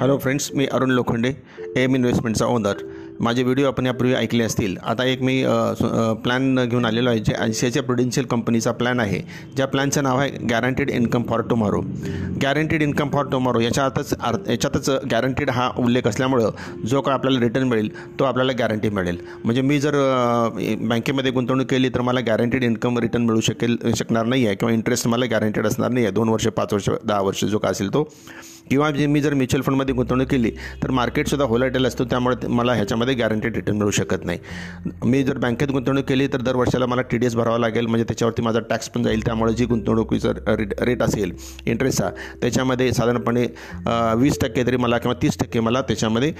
Hello friends मी Arun Lokhande M इन्व्हेस्टमेंटचा owner. माझे व्हिडिओ आपण यापूर्वी ऐकले असतील. आता एक मी प्लॅन घेऊन आलेलो आहे जे आय सी आय प्रुडेन्शियल कंपनीचा प्लॅन आहे. ज्या प्लॅनचं नाव आहे guaranteed income for tomorrow guaranteed income for tomorrow याच्यातच अर्थ याच्यातच गॅरंटीड हा उल्लेख असल्यामुळं जो काय आपल्याला रिटर्न मिळेल तो आपल्याला गॅरंटी मिळेल. म्हणजे मी जर बँकेमध्ये गुंतवणूक केली तर मला गॅरंटीड इन्कम रिटर्न मिळू शकेल शकणार नाही आहे किंवा इंटरेस्ट मला गॅरंटेड असणार नाही आहे दोन वर्ष पाच वर्ष दहा वर्ष जो काय असेल तो. किंवा जे मी जर म्युच्युअल फंडमध्ये गुंतवणूक केली तर मार्केटसुद्धा होलाटेल असतो त्यामुळे मला ह्याच्यामध्ये गॅरंटेड रिटर्न मिळू शकत नाही. मी जर बँकेत गुंतवणूक केली तर दर वर्षाला मला टी डी एस भरावा लागेल म्हणजे त्याच्यावरती माझा टॅक्स पण जाईल त्यामुळे जी गुंतवणुकीचा रेट रेट असेल इंटरेस्टचा त्याच्यामध्ये साधारणपणे वीस टक्के तरी मला किंवा तीस टक्के मला त्याच्यामध्ये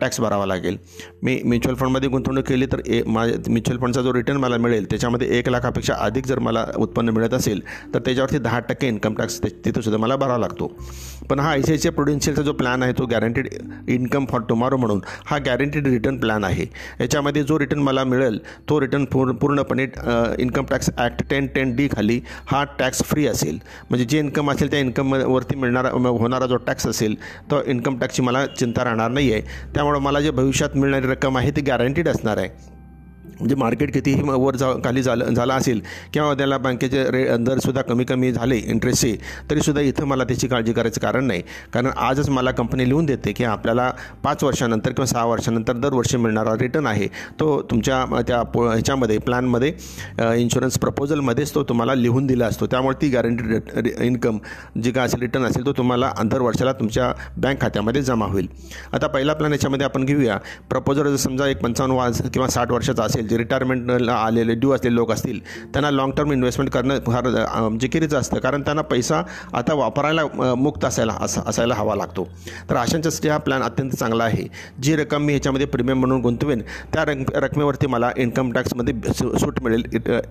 टॅक्स भरावा लागेल. मी म्युच्युअल फंडमध्ये गुंतवणूक केली तर ए माझ्या म्युच्युअल फंडचा जो रिटर्न मला मिळेल त्याच्यामध्ये एक लाखापेक्षा अधिक जर मला उत्पन्न मिळत असेल तर त्याच्यावरती दहा टक्के इन्कम टॅक्स तिथंसुद्धा मला भरावा लागतो. पण हा आय सी आय प्रुडेन्शियलचा जो प्लॅन आहे तो गॅरंटीड इन्कम फॉर टुमारो म्हणून हा गॅरंटीड रिटर्न प्लॅन आहे. याच्यामध्ये जो रिटर्न मला मिळेल तो रिटर्न पूर्ण पूर्णपणे income tax act ten ten D खाली हा टॅक्स फ्री असेल. म्हणजे जे इन्कम असेल त्या इन्कमवरती मिळणारा म- होणारा जो टॅक्स असेल तो इन्कम टॅक्सची मला चिंता राहणार नाही आहे त्यामुळे मला जे भविष्यात मिळणारी रक्कम आहे ती गॅरंटीड असणार आहे. म्हणजे मार्केट कितीही वर जा खाली झालं झालं असेल किंवा त्याला बँकेचे रे दरसुद्धा कमी कमी झाले इंटरेस्टचे तरीसुद्धा इथं मला त्याची काळजी करायचं कारण नाही. कारण आजच मला कंपनी लिहून देते की आपल्याला पाच वर्षानंतर किंवा सहा वर्षानंतर दरवर्षी मिळणारा रिटर्न आहे. तो तुमच्या त्या पो ह्याच्यामध्ये प्लॅनमध्ये इन्शुरन्स प्रपोजलमध्येच तो तुम्हाला लिहून दिला असतो. त्यामुळे ती गॅरंटीड इन्कम जी काय असेल रिटर्न असेल तो तुम्हाला दर वर्षाला तुमच्या बँक खात्यामध्ये जमा होईल. आता पहिला प्लॅन याच्यामध्ये आपण घेऊया. प्रपोजल जर समजा एक पंचावन्न वाज किंवा साठ वर्षाचा असेल जे रिटायरमेंट आलेले ड्यू असलेले लोक असतील त्यांना लाँग टर्म इन्व्हेस्टमेंट करणं फार जिकिरीचं असतं. कारण त्यांना पैसा आता वापरायला मुक्त असायला असा असायला हवा लागतो. तर अशांच्यासाठी हा प्लॅन अत्यंत चांगला आहे. जी रक्कम मी ह्याच्यामध्ये प्रीमियम म्हणून गुंतवेन त्या रक रकमेवरती मला इन्कम टॅक्समध्ये सूट मिळेल.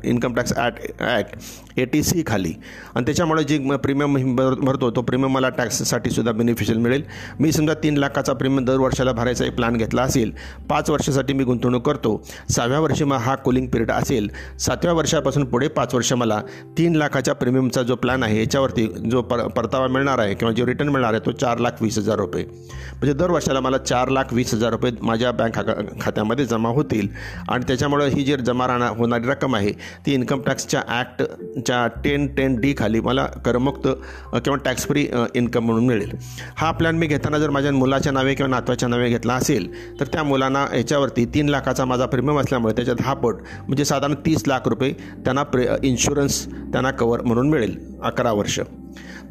Income tax at act eighty C खाली. आणि त्याच्यामुळे जी प्रीमियम भरतो तो प्रीमियम मला टॅक्ससाठी सुद्धा बेनिफिशियल मिळेल. मी समजा तीन लाखाचा प्रीमियम दर वर्षाला भरायचा एक प्लॅन घेतला असेल पाच वर्षासाठी मी गुंतवणूक करतो. सहाव्या वर्षी मग हा कुलिंग पिरियड असेल. सातव्या वर्षापासून पुढे पाच वर्ष मला तीन लाखाच्या प्रीमियमचा जो प्लॅन आहे याच्यावरती जो पर परतावा मिळणार आहे किंवा जो रिटर्न मिळणार आहे तो चार लाख वीस हजार रुपये. म्हणजे दर वर्षाला मला चार लाख वीस हजार रुपये माझ्या बँक खात्यामध्ये जमा होतील. आणि त्याच्यामुळं ही जी जमा राहणार होणारी रक्कम आहे ती इन्कम टॅक्सच्या ॲक्टच्या टेन टेन डी खाली मला करमुक्त किंवा टॅक्स फ्री इन्कम म्हणून मिळेल. हा प्लॅन मी घेताना जर माझ्या मुलाच्या नावे किंवा नातवाच्या नावे घेतला असेल तर त्या मुलांना याच्यावरती तीन लाखाचा माझा प्रीमियम असल्यामुळे त्याच्या दहा पट म्हणजे साधारण तीस लाख रुपये त्यांना प्रे इन्शुरन्स त्यांना कवर म्हणून मिळेल अकरा वर्ष.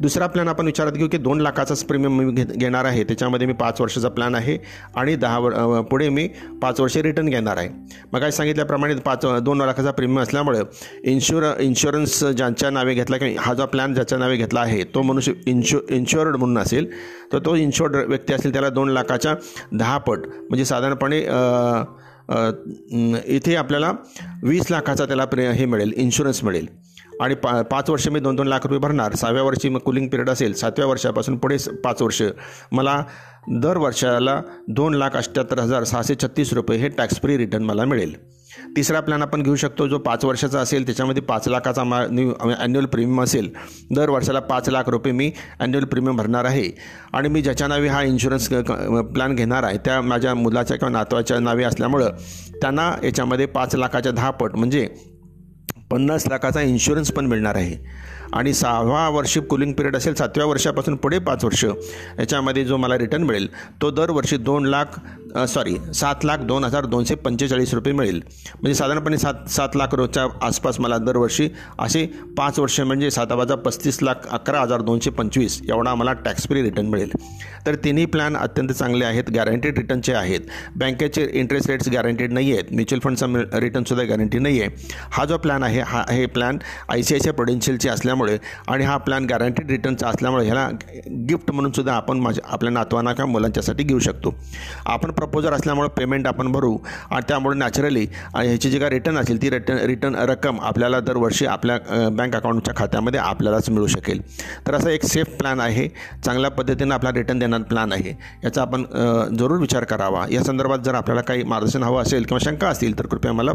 दुसरा प्लॅन आपण विचारात घेऊ की दोन लाखाचाच प्रीमियम मी घे घेणार आहे. त्याच्यामध्ये मी पाच वर्षाचा प्लॅन आहे आणि दहा वर पुढे मी पाच वर्षे रिटर्न घेणार आहे. मग काय सांगितल्याप्रमाणे पाच दोन लाखाचा प्रीमियम असल्यामुळे इन्शुर इन्शुरन्स ज्यांच्या नावे घेतला किंवा हा जो प्लॅन ज्याच्या नावे घेतला आहे तो मनुष्य इन्शु इन्शुअर्ड म्हणून असेल तर तो इन्शुअर्ड व्यक्ती असेल त्याला दोन लाखाच्या दहा पट म्हणजे साधारणपणे इथे आपल्याला वीस लाखाचा त्याला प्रे हे मिळेल इन्शुरन्स मिळेल. आणि पा पाच वर्ष मी दोन दोन लाख रुपये भरणार सहाव्या वर्षी मग कुलिंग पिरियड असेल सातव्या वर्षापासून पुढे पाच वर्ष. मला दर वर्षाला दोन लाख अठ्ठ्याहत्तर हजार सहाशे छत्तीस रुपये हे टॅक्स फ्री रिटर्न मला मिळेल. तिसरा प्लॅन आपण घेऊ शकतो जो पाच वर्षाचा असेल त्याच्यामध्ये पाच लाखाचा मा न्यू ॲन्युअल प्रीमियम असेल. दर वर्षाला पाच लाख रुपये मी ॲन्युअल प्रीमियम भरणार आहे. आणि मी ज्याच्या नावे हा इन्शुरन्स प्लॅन घेणार आहे त्या माझ्या मुलाच्या किंवा नातवाच्या नावे असल्यामुळं त्यांना याच्यामध्ये पाच लाखाच्या दहा पट म्हणजे पन्नास लाखाचा इन्शुरन्स पण मिळणार आहे. आणि सहावा वर्षी कुलिंग पिरियड असेल सातव्या वर्षापासून पुढे पाच वर्ष. याच्यामध्ये जो मला रिटर्न मिळेल तो दरवर्षी दोन लाख सॉरी सात लाख दोन हजार दोनशे पंचेचाळीस रुपये मिळेल. म्हणजे साधारणपणे सात सात लाख रोजच्या आसपास मला दरवर्षी असे पाच वर्ष म्हणजे सातावाजा पस्तीस लाख अकरा हजार दोनशे पंचवीस एवढा मला टॅक्स फ्री रिटर्न मिळेल. तर तिन्ही प्लॅन अत्यंत चांगले आहेत गॅरंटेड रिटर्नचे आहेत. बँकेचे इंटरेस्ट रेट्स गॅरंटेड नाही आहेत म्युच्युअल फंडचा रिटर्नसुद्धा गॅरंटी नाही आहे हा जो प्लॅन आहे हा हे plan I C I C I प्रोडेन्शियलचे असल्यामुळे आणि हा प्लॅन गॅरंटीड रिटर्नचा असल्यामुळे ह्याला गिफ्ट म्हणून सुद्धा आपण माझ्या आपल्या नातवांना किंवा मुलांच्यासाठी घेऊ शकतो. आपण प्रपोजर असल्यामुळे पेमेंट आपण भरू आणि त्यामुळे नॅचरली ह्याची जी काय रिटर्न असेल ती रिटर्न रिटर्न रक्कम आपल्याला दरवर्षी आपल्या बँक अकाउंटच्या खात्यामध्ये आपल्यालाच मिळू शकेल. तर असा एक सेफ प्लॅन आहे. चांगल्या पद्धतीनं आपला रिटर्न देणारा प्लॅन आहे. याचा आपण जरूर विचार करावा. या संदर्भात जर आपल्याला काही मार्गदर्शन हवं असेल किंवा शंका असतील तर कृपया मला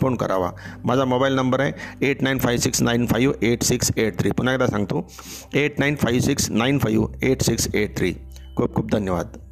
फोन करावा. माझा मोबाईल नंबर आहे eight nine five six nine five eight six eight three. पुन्हा एकदा सांगतो. Eight nine five six nine five eight six eight three. खूप खूप धन्यवाद.